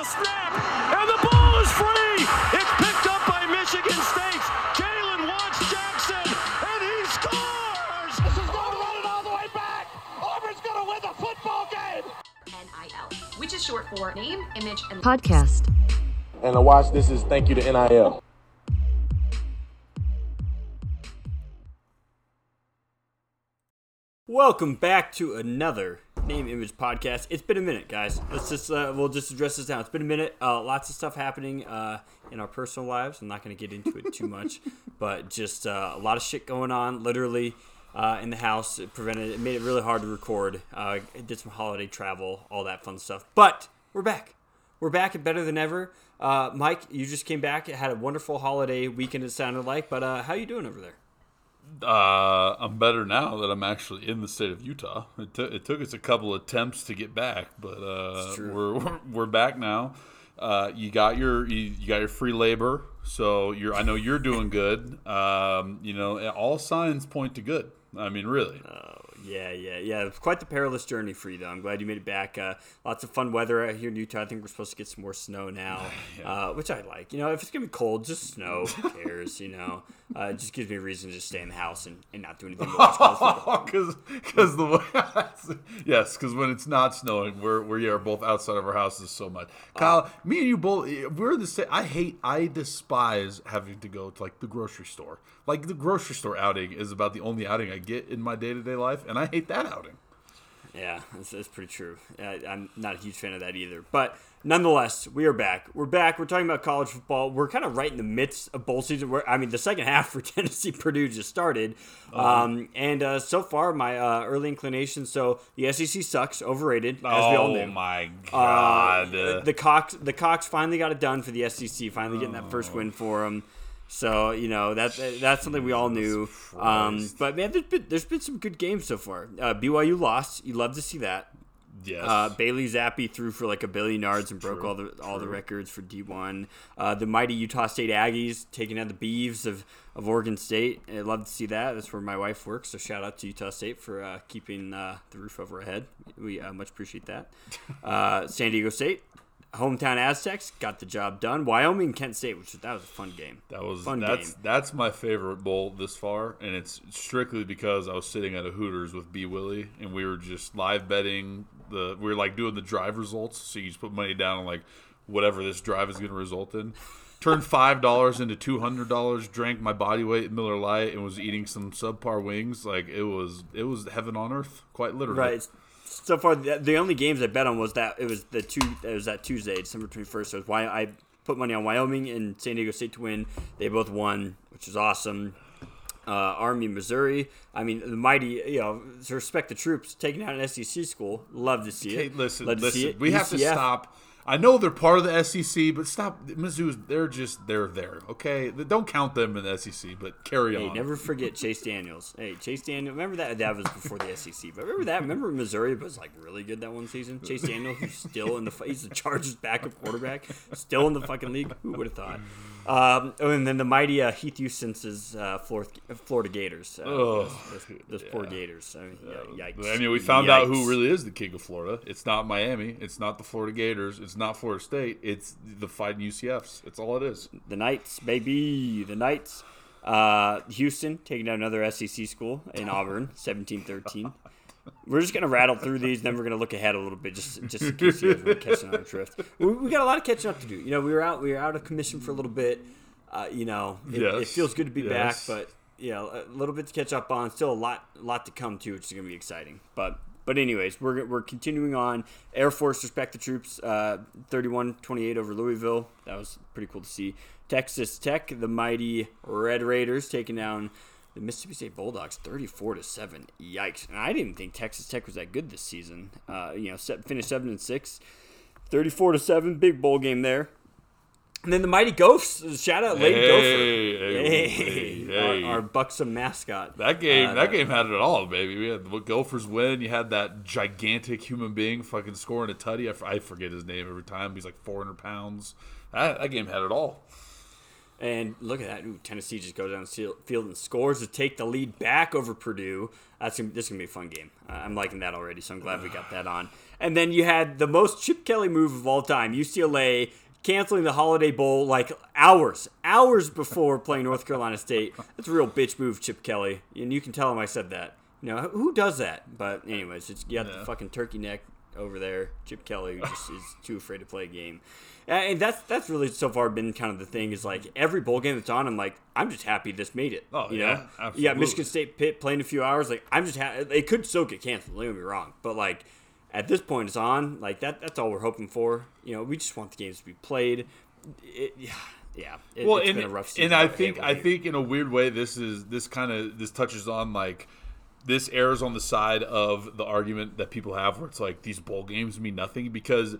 the snap, and the ball is free. It's picked up by Michigan State. Jalen Watts Jackson, and he scores. This is going to run it all the way back. Auburn's going to win the football game. NIL, which is short for name, image, and podcast. And a watch this is thank you to NIL. Welcome back to another name image podcast. It's been a minute, guys. Let's just uh, we'll just address this now. It's been a minute. Uh, lots of stuff happening uh, in our personal lives. I'm not going to get into it too much, but just uh, a lot of shit going on. Literally uh, in the house, it prevented it made it really hard to record. Uh, did some holiday travel, all that fun stuff. But we're back. We're back and better than ever. Uh, Mike, you just came back. It had a wonderful holiday weekend. It sounded like, but uh, how you doing over there? Uh, I'm better now that I'm actually in the state of Utah. It, t- it took us a couple attempts to get back, but uh, we're, we're we're back now. Uh, you got your you, you got your free labor, so you're I know you're doing good. Um, you know, all signs point to good. I mean, really. Oh Yeah, yeah, yeah. It's quite the perilous journey for you, though. I'm glad you made it back. Uh, lots of fun weather out here in Utah. I think we're supposed to get some more snow now, uh, which I like. You know, if it's gonna be cold, just snow. Who cares? You know, uh, it just gives me a reason to just stay in the house and, and not do anything. But watch college football. Because because the way yes because when it's not snowing we're we are both outside of our houses so much. Kyle, me and you both we're the same. I hate I despise having to go to like the grocery store. Like the grocery store outing is about the only outing I get in my day to day life, and I hate that outing. Yeah, that's, that's pretty true. Uh, I'm not a huge fan of that either. But nonetheless, we are back. We're back. We're talking about college football. We're kind of right in the midst of bowl season. Where I mean, the second half for Tennessee Purdue just started, um, and uh, so far my uh, early inclination. So the SEC sucks, overrated, as we all oh knew. my Uh, god! the Cocks, the Cocks finally got it done for the SEC. Finally getting that first win for them. So you know that that's something we all knew. Um, but man, there's been there's been some good games so far. Uh, BYU lost. You love to see that. yes. Uh, Bailey Zappe threw for like a billion yards and broke all the all the records for D1. Uh, the mighty Utah State Aggies taking out the Beeves of, of Oregon State. I love to see that. That's where my wife works. So shout out to Utah State for uh, keeping uh, the roof over our head. We uh, much appreciate that. Uh, San Diego State, hometown Aztecs, got the job done. Wyoming, Kent State, which that was a fun game. That was Fun that's game. that's my favorite bowl this far, and it's strictly because I was sitting at a Hooters with B Willie, and we were just live betting the we were like doing the drive results. So you just put money down on like whatever this drive is going to result in. Turned five dollars into two hundred dollars. Drank my body weight Miller Lite and was eating some subpar wings. Like it was it was heaven on earth, quite literally. Right. So far, the, the only games I bet on was that it was the two. It was that Tuesday, December twenty first. So it was why I put money on Wyoming and San Diego State to win. They both won, which is awesome. Uh, Army, Missouri. I mean, the mighty. You know, to respect the troops taking out an SEC school. Love to see it. Hey, listen, Love to see listen. it. We have to stop. I know they're part of the SEC, but stop. Mizzou's they're just they're there. Okay, don't count them in the SEC, but carry on. Hey, on. never forget Chase Daniels. Hey, Chase Daniels. Remember that? That was before the SEC. But remember that? Remember Missouri was like really good that one season. Chase Daniels, who's still in the he's the Chargers' backup quarterback, still in the fucking league. Who would have thought? Um, oh, and then the mighty uh, Heath Houston's uh, Florida, Florida Gators. Uh, those, those poor Gators. I mean, yeah, yikes. I mean, we found out who really is the king of Florida. It's not Miami. It's not the Florida Gators. It's not Florida State. It's the fighting UCFs. It's all it is. The Knights, baby. The Knights. Uh, Houston taking down another SEC school in Auburn, 17-13. We're just gonna rattle through these, then we're gonna look ahead a little bit, just just in case you guys were catching on drift. We, we got a lot of catching up to do. You know, we were out we were out of commission for a little bit. Uh, you know, it, it feels good to be back, yes. but you know, a little bit to catch up on. Still a lot lot to come to, which is gonna be exciting. But but anyways, we're we're continuing on. Air Force respect the troops. Uh, 31-28 over Louisville. That was pretty cool to see. Texas Tech, the mighty Red Raiders, taking down the Mississippi State Bulldogs, thirty-four to seven. Yikes! And I didn't think Texas Tech was that good this season. Uh, you know, set, finished seven and six. 34 to 7, big bowl game there. And then the Mighty Gophers, shout out Lady Hey, Gopher. hey, Hey, hey. Our, our buxom mascot. That game, Uh, that game had it all, baby. We had the Gophers win. You had that gigantic human being fucking scoring a tutty. I, f- I forget his name every time. He's like 400 pounds. That, that game had it all. And look at that. Ooh, Tennessee just goes down the field and scores to take the lead back over Purdue. That's gonna, this is going to be a fun game. Uh, I'm liking that already, so I'm glad we got that on. And then you had the most Chip Kelly move of all time UCLA canceling the Holiday Bowl like hours, hours before playing North Carolina State. That's a real bitch move, Chip Kelly. And you can tell him I said that. You know, who does that? But, anyways, it's, you got Yeah. the fucking turkey neck over there. Chip Kelly just is too afraid to play a game. And that's that's really so far been kind of the thing is like every bowl game that's on, I'm like, I'm just happy this made it. Oh, you yeah, know? Got. Michigan State Pitt playing a few hours. Like I'm just happy. It could still get canceled. Don't get me wrong, but like at this point, it's on. Like that. That's all we're hoping for. You know, we just want the games to be played. It, yeah, yeah. It, well, and, been a rough season. and I think I think in a weird way this is this kind of this touches on like this errs on the side of the argument that people have where it's like these bowl games mean nothing because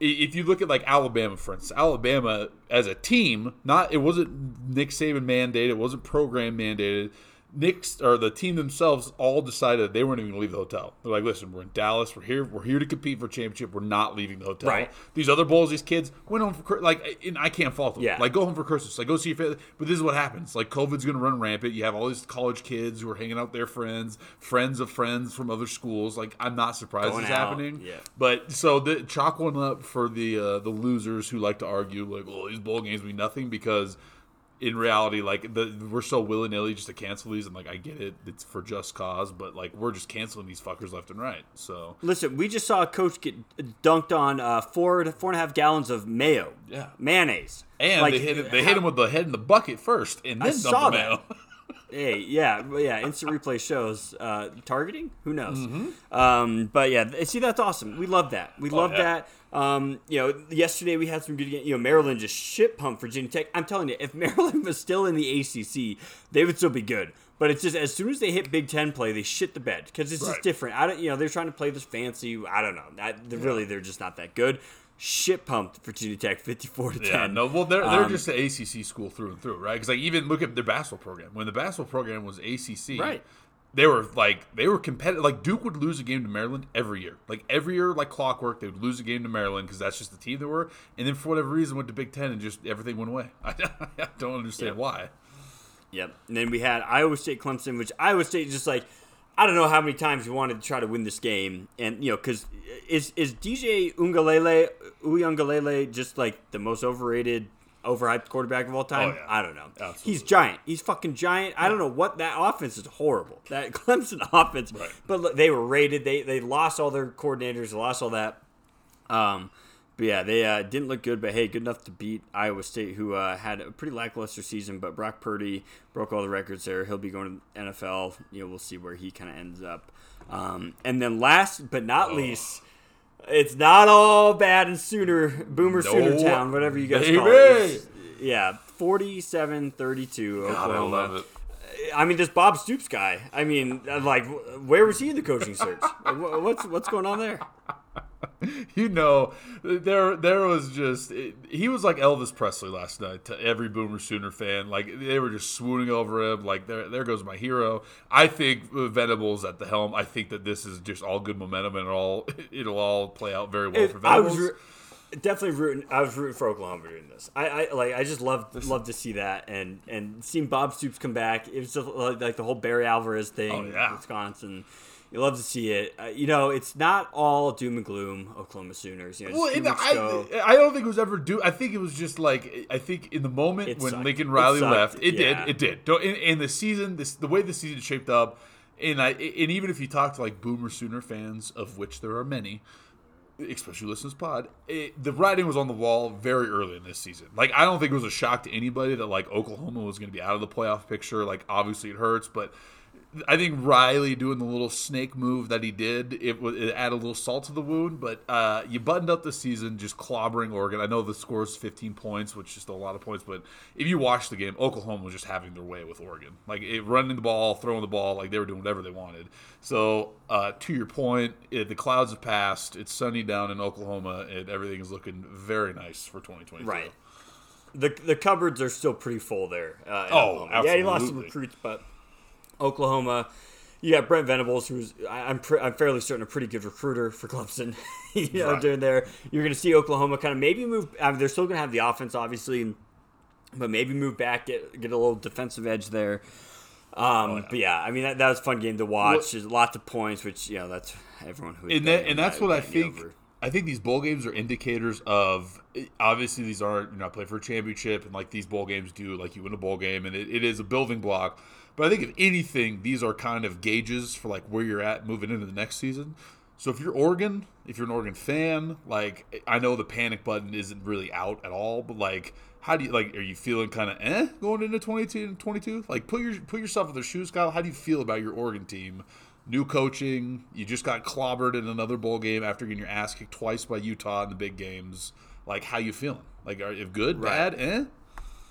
if you look at like Alabama, for instance, Alabama as a team, not it wasn't Nick Saban mandated, it wasn't program mandated. Nick's or the team themselves all decided they weren't even going to leave the hotel. They're like, "Listen, we're in Dallas. We're here. We're here to compete for championship. We're not leaving the hotel." Right. These other bowls, these kids went home for like, and I can't fault them. Yeah. Like, go home for Christmas. Like, go see your family. But this is what happens. Like, COVID's going to run rampant. You have all these college kids who are hanging out with their friends, friends of friends from other schools. Like, I'm not surprised Going it's out, happening. yeah. But so the chalk one up for the uh, the losers who like to argue like, "Oh, these bowl games mean nothing," because in reality, like the we're so willy nilly just to cancel these, and like I get it, it's for just cause, but like we're just canceling these fuckers left and right. So Listen, we just saw a coach get dunked on uh, four four and a half gallons of mayo. Yeah. mayonnaise. and Like, they hit it, they how- him with the head in the bucket first, and then dump saw the that. mayo. Hey, yeah, yeah. Instant replay shows uh, targeting. Who knows? Mm-hmm. Um, but yeah, see, that's awesome. We love that. We love Oh, yeah. that. Um, you know, yesterday we had some good. You know, Maryland just shit pumped Virginia Tech. I'm telling you, if Maryland was still in the ACC, they would still be good. But it's just as soon as they hit Big Ten play, they shit the bed because it's Right. just different. I don't, you know, they're trying to play this fancy. I don't know. I, they're Really, they're just not that good. Shit pumped Virginia Tech, 54 to 10. Yeah, no, well, they're they're Um, just an ACC school through and through, right? Because like even look at their basketball program. When the basketball program was ACC, Right. They were like they were competitive. Like Duke would lose a game to Maryland every year. Like every year, like clockwork, they would lose a game to Maryland because that's just the team they were. And then for whatever reason, went to Big Ten and just everything went away. I, don't understand why. Yep. And then we had Iowa State Clemson, which Iowa State just like I don't know how many times we wanted to try to win this game, and you know, because is is DJ Ungalele Uyungalele just like the most overrated, overhyped quarterback of all time? Oh, yeah. I don't know. Absolutely. He's giant. He's fucking giant. I don't know what that offense is horrible. That Clemson offense, Right. but look, they were rated. They they lost all their coordinators. Lost all that. Um, but yeah, they uh, didn't look good, but hey, good enough to beat Iowa State, who uh, had a pretty lackluster season. But Brock Purdy broke all the records there. He'll be going to the NFL. You know, we'll see where he kind of ends up. Um, and then last but not least, it's not all bad in Sooner Boomer Sooner Town, whatever you guys call it. Yeah, 47-32 God, I love it. I mean, this Bob Stoops guy. I mean, like, where was he in the coaching search? What's what's going on there? you know, there there was just he was like Elvis Presley last night to every Boomer Sooner fan. Like they were just swooning over him. Like there there goes my hero. I think Venables at the helm. I think that this is just all good momentum and it all it'll all play out very well It- for I Venables. was ru- definitely rooting. I was rooting for Oklahoma doing this. I, I like. I just love love to see that and and seeing Bob Stoops come back. It was just like, like the whole Barry Alvarez thing. Oh, yeah. Wisconsin. You love to see it. Uh, you know, it's not all doom and gloom. Oklahoma Sooners. You know, well, two and ago- I, I don't think it was ever due. I think it was just like I think in the moment when sucked. Lincoln Riley sucked, left, it yeah. did, it did. Don't, in, in the season, this the way the season shaped up, and I and even if you talk to like Boomer Sooner fans, of which there are many, especially listeners pod, it, the writing was on the wall very early in this season. Like I don't think it was a shock to anybody that like Oklahoma was going to be out of the playoff picture. Like obviously it hurts, but I think Riley doing the little snake move that he did, it it added a little salt to the wound. But uh, you buttoned up the season just clobbering Oregon. I know the score is 15 points, which is still a lot of points. But if you watch the game, Oklahoma was just having their way with Oregon, like it, running the ball, throwing the ball, like they were doing whatever they wanted. So uh, to your point, it, the clouds have passed. It's sunny down in Oklahoma, and everything is looking very nice for 2022. Right. The the cupboards are still pretty full there. Uh, Oh, Oklahoma. Yeah, he lost some recruits, but Oklahoma. You got Brent Venables, who's I- I'm pre- I'm fairly certain a pretty good recruiter for Clemson. you know, Right. during there, you're going to see Oklahoma kind of maybe move. I mean, they're still going to have the offense, obviously. but maybe move back, get get a little defensive edge there. Um, But yeah, I mean that, that was a fun game to watch. There's lots of points, which you know that's everyone who and that, and that's what I think. I think these bowl games are indicators of obviously these aren't you're not playing for a championship and like these bowl games do like you win a bowl game and it, it is a building block. But I think if anything, these are kind of gauges for like where you're at moving into the next season. So if you're Oregon, if you're an Oregon fan, like I know the panic button isn't really out at all, but like how do you like? Are you feeling kind of eh going into 22 and 22? Like put your put yourself in their shoes, Kyle. How do you feel about your Oregon team? New coaching. You just got clobbered in another bowl game after getting your ass kicked twice by Utah in the big games. Like how you feeling? Like are if good, right. bad, eh?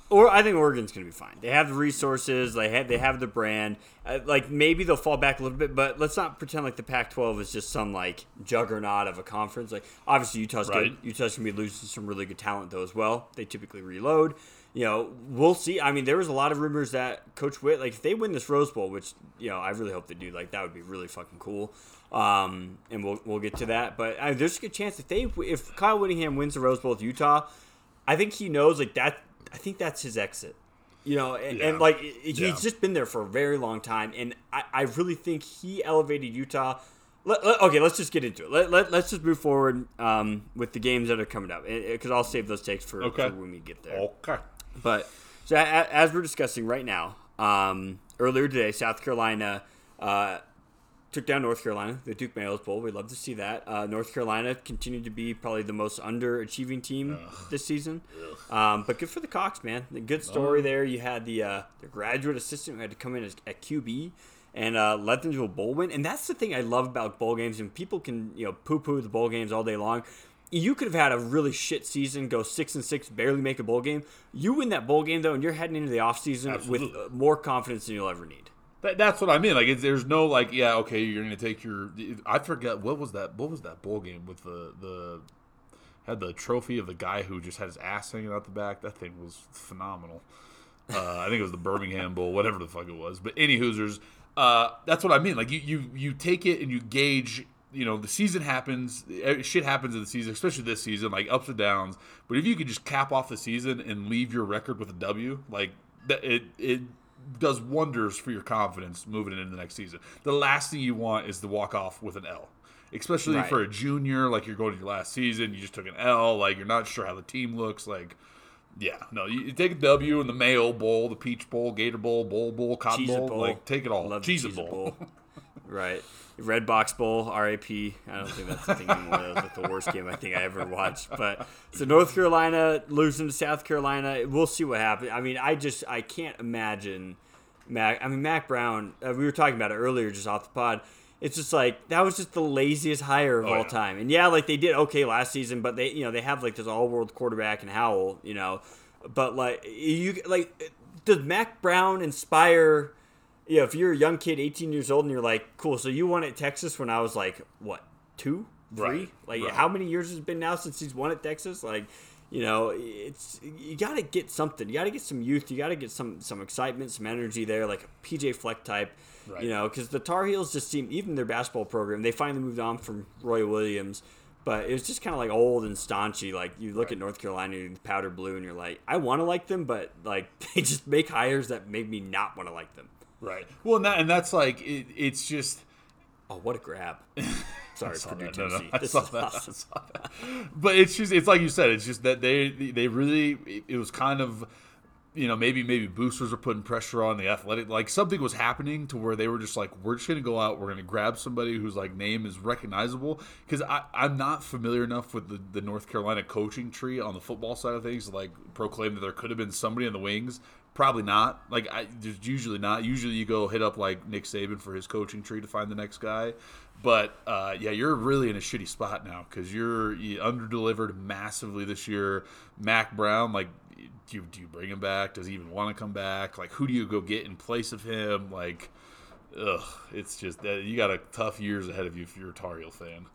Or I think Oregon's going to be fine. They have the resources. They have they have the brand. Uh, like maybe they'll fall back a little bit, but let's not pretend like the Pac-12 is just some like juggernaut of a conference. Like obviously Utah's right. good. Utah's going to be losing some really good talent though as well. They typically reload. You know, we'll see. I mean, there was a lot of rumors that Coach Whitt, like if they win this Rose Bowl, which you know I really hope they do, like that would be really fucking cool. Um, and we'll we'll get to that. But there's a good chance if they if Kyle Whittingham wins the Rose Bowl with Utah, I think he knows like that I think that's his exit. You know, and, yeah. and like he's yeah. just been there for a very long time, and I, I really think he elevated Utah. Let, let, okay, let's just get into it. Let, let, us just move forward um, with the games that are coming up, because I'll save those takes for, okay. for, when we get there. Okay. But so as we're discussing right now, um, earlier today, South Carolina uh, took down North Carolina, the Duke Mayo Bowl. We'd love to see that. Uh, North Carolina continued to be probably the most underachieving team Ugh. this season. Um, but good for the Cocks, man. The good story oh. there. You had the uh, the graduate assistant who had to come in as, at QB and uh, led them to a bowl win. And that's the thing I love about bowl games. And people can you know poo poo the bowl games all day long. You could have had a really shit season, go six and six, barely make a bowl game. You win that bowl game though, and you're heading into the offseason with more confidence than you'll ever need. That, that's what I mean. Like, there's no like, yeah, okay, you're gonna take your. I forget what was that. What was that bowl game with the the had the trophy of the guy who just had his ass hanging out the back. That thing was phenomenal. Uh, I think it was the Birmingham Bowl, whatever the fuck it was. But any Hoosers, uh, that's what I mean. Like you, you, you take it and you gauge. You know, the season happens. Shit happens in the season, especially this season, like ups and downs. But if you could just cap off the season and leave your record with a W, like it, it does wonders for your confidence moving into the next season. The last thing you want is to walk off with an L, especially right. for a junior. Like you're going to your last season, you just took an L. Like you're not sure how the team looks. Like, yeah, no, you, take a W in the Mayo Bowl, the Peach Bowl, Gator Bowl, Bowl Bowl, Cotton Bowl. bowl. Like take it all. Love Cheez Bowl. right. Red Box Bowl, RAP. I don't think that's the thing anymore. That was like the worst game I think I ever watched. But so North Carolina losing to South Carolina. We'll see what happens. I mean, I just I can't imagine Mack. I mean, Mack Brown. Uh, we were talking about it earlier, just off the pod. It's just like that was just the laziest hire of oh, all yeah. time. And yeah, like they did okay last season, but they you know they have like this all world quarterback and Howell. You know, but like you like does Mack Brown inspire? Yeah, if you're a young kid, 18 years old, and you're like, cool, so you won at Texas when I was like, what, two, three? Right. Like, right. how many years has it been now since he's won at Texas? Like, you know, it's you got to get something. You got to get some youth. You got to get some some excitement, some energy there, like a PJ Fleck type. Right. You know, because the Tar Heels just seem even their basketball program. They finally moved on from Roy Williams, but it was just kind of like old and staunchy. Like you look right. at North Carolina, and powder blue, and you're like, I want to like them, but like they just make hires that make me not want to like them. Right. Well, and, that, and that's like it, it's just. Oh, what a grab! Sorry, Purdue, that. No, no, this is awesome. But it's just it's like you said. It's just that they they really it was kind of you know maybe maybe boosters were putting pressure on the athletic like something was happening to where they were just like we're just gonna go out we're gonna grab somebody whose like name is recognizable because i'm not familiar enough with the, the north carolina coaching tree on the football side of things like proclaim that there could have been somebody in the wings Probably not. Like I, there's usually not. Usually you go hit up like Nick Saban for his coaching tree to find the next guy. But uh, yeah, you're really in a shitty spot now because you're you underdelivered massively this year. Mack Brown, like, do you, do you bring him back? Does he even want to come back? Like, who do you go get in place of him? Like, ugh, it's just that you got a tough years ahead of you if you're a Tar Heel fan.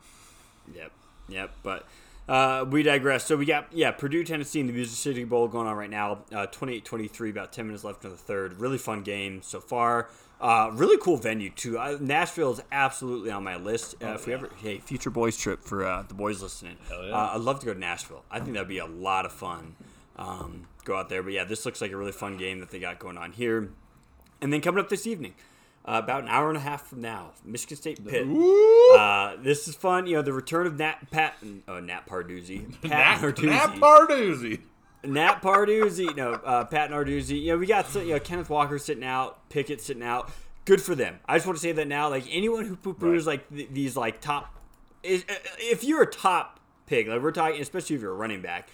Yep, yep. But uh, we digress. So we got yeah Purdue Tennessee in the Music City Bowl going on right now. Uh, 28-23, about ten minutes left in the third. Really fun game so far. Uh, really cool venue too. Uh, Nashville is absolutely on my list. Uh, oh, if we ever hey future boys trip for uh, the boys listening, yeah. uh, I'd love to go to Nashville. I think that'd be a lot of fun. um, go out there. But yeah, this looks like a really fun game that they got going on here. And then coming up this evening, uh, about an hour and a half from now, Michigan State Pitt. Uh, this is fun. You know, the return of Nat Pat, oh Nat Parduzzi, Pat Nat, Narduzzi. Nat Parduzzi. Nat Parduzzi, no, uh, Pat Narduzzi. You know, we got you know Kenneth Walker sitting out, Pickett sitting out. Good for them. I just want to say that now. Like anyone who poo poos like th- these like top, is, uh, if you're a top pick, like we're talking, especially if you're a running back,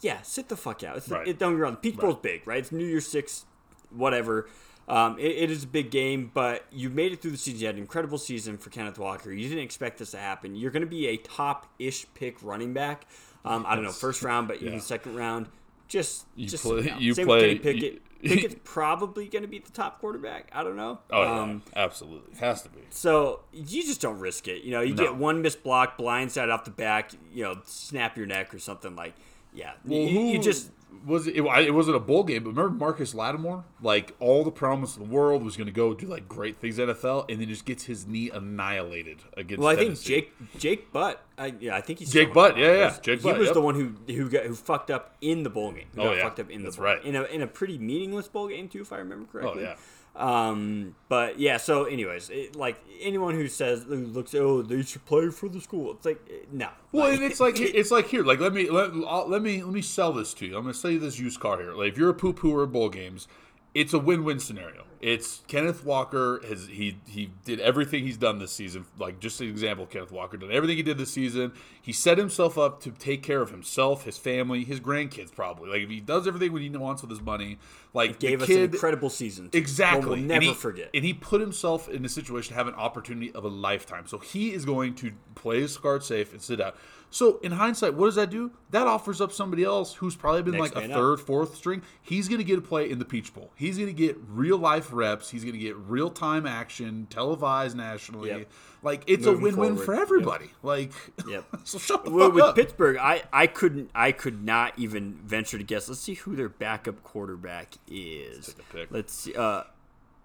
yeah, sit the fuck out. It's Right. it, don't get me wrong. The Peach Bowl's big, right? It's New Year's Six, whatever. Um, it, it is a big game, but you made it through the season. You had an incredible season for Kenneth Walker. You didn't expect this to happen. You're going to be a top-ish pick running back. Um, I don't know, first round, but even second round. Just, You just play- you same play- with Pickett. you- Pickett's probably going to be the top quarterback. I don't know. Oh yeah, Um, absolutely has to be. so you just don't risk it. You know, you No. get one missed block, blindside off the back. You know, snap your neck or something like. Yeah, Well, you, you just was it, it? It wasn't a bowl game, but remember Marcus Lattimore? Like all the promise in the world was going to go do like great things in NFL, and then just gets his knee annihilated against. Well, I think Jake Jake Butt. I, yeah, I think he's Jake Butt, yeah, yeah. Jake he Butt, was yep. the one who who got who fucked up in the bowl game. Who Oh, got yeah, fucked up in the that's bowl right. in a in a pretty meaningless bowl game too, if I remember correctly. Oh yeah. Um, but yeah. So, anyways, it, like anyone who says who looks, oh, they should play for the school. It's like eh, no. Well, Like, and it's like it's like here. Like let me let, I'll- let me let me sell this to you. I'm going to sell you this used car here. Like if you're a poo pooer at bowl games, it's a win-win scenario. It's Kenneth Walker has he he did everything he's done this season. Like just an example, Kenneth Walker did everything he did this season. He set himself up to take care of himself, his family, his grandkids. Probably like if he does everything what he wants with his money, like gave the us an incredible season. Exactly. We'll, And never he- forget. And he put himself in a situation to have an opportunity of a lifetime. So he is going to play his card safe and sit out. So in hindsight, what does that do? That offers up somebody else who's probably been Next like a man up. third, fourth string. He's going to get a play in the Peach Bowl. He's going to get real life reps. He's going to get real time action, televised nationally. Yep. Like it's Moving a win-win forward. for everybody. Like, Yep. so shut the Well, fuck with up. Pittsburgh, I, I couldn't I could not even venture to guess. Let's see who their backup quarterback is. take a pick. Let's see. Uh,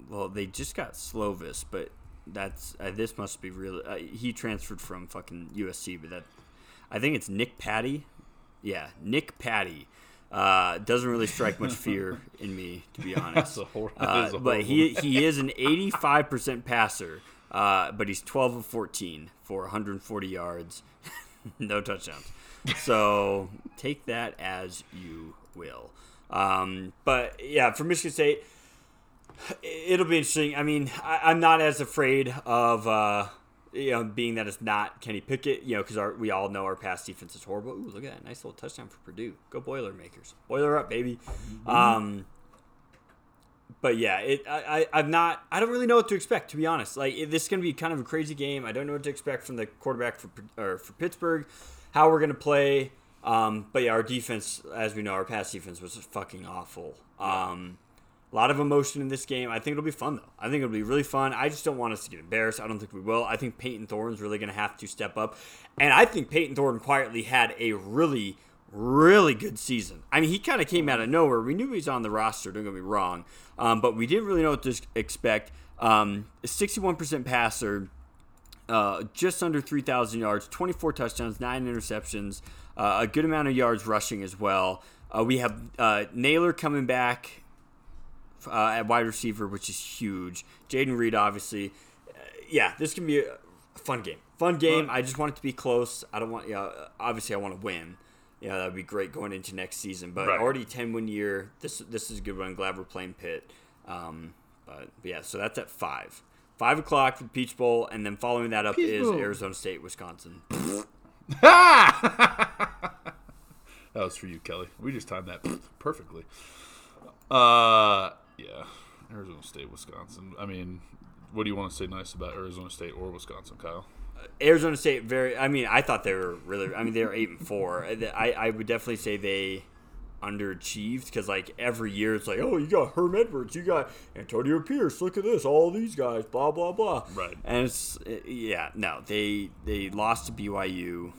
well, they just got Slovis, but that's uh, this must be real. Uh, he transferred from fucking USC, but that I think it's Nick Patti. Yeah, Nick Patti. Uh, doesn't really strike much fear in me, to be honest. a hor- Uh, but he he is an 85% passer, uh, but he's 12 of 14 for 140 yards, no touchdowns. So take that as you will. Um, but yeah, for Michigan State, it'll be interesting. I mean, I, I'm not as afraid of. You know, being that it's not Kenny Pickett, you know, because we all know our pass defense is horrible. Ooh, look at that nice little touchdown for Purdue. Go Boilermakers, Boiler up, baby. Um, but yeah, it I, I I'm not I don't really know what to expect to be honest. Like it, this is gonna be kind of a crazy game. I don't know what to expect from the quarterback for or for Pittsburgh, how we're gonna play. Um, but yeah, our defense, as we know, our pass defense was fucking awful. Um, a lot of emotion in this game. I think it'll be fun though. I think it'll be really fun. I just don't want us to get embarrassed. I don't think we will. I think Payton Thorne's really gonna have to step up, and I think Payton Thorne quietly had a really really good season. I mean, he kind of came out of nowhere. We knew he was on the roster, don't get me wrong, um, but we didn't really know what to expect. Um, 61% passer, uh, just under 3,000 yards, 24 touchdowns, 9 interceptions, uh, a good amount of yards rushing as well. Uh, we have uh, Nailor coming back uh, at wide receiver, which is huge. Jayden Reed, obviously. Uh, yeah, this can be a fun game. Fun game. I just want it to be close. I don't want, yeah, obviously, I want to win. Yeah, that would be great going into next season. But Right. already 10 win year. This this is a good one. Glad we're playing Pitt. Um, but, but yeah, so that's at 5. 5 o'clock for the Peach Bowl, and then following that up Peach is Bowl. Arizona State, Wisconsin. that was for you, Kelly. We just timed that perfectly. Uh, yeah, Arizona State, Wisconsin. I mean, what do you want to say nice about Arizona State or Wisconsin, Kyle? Arizona State, very. I mean, I thought they were really. I mean, they were eight and four. I I would definitely say they underachieved because like every year it's like, oh, you got Herm Edwards, you got Antonio Pierce. Look at this, all these guys, blah blah blah. Right. And it's yeah, no, they they lost to BYU,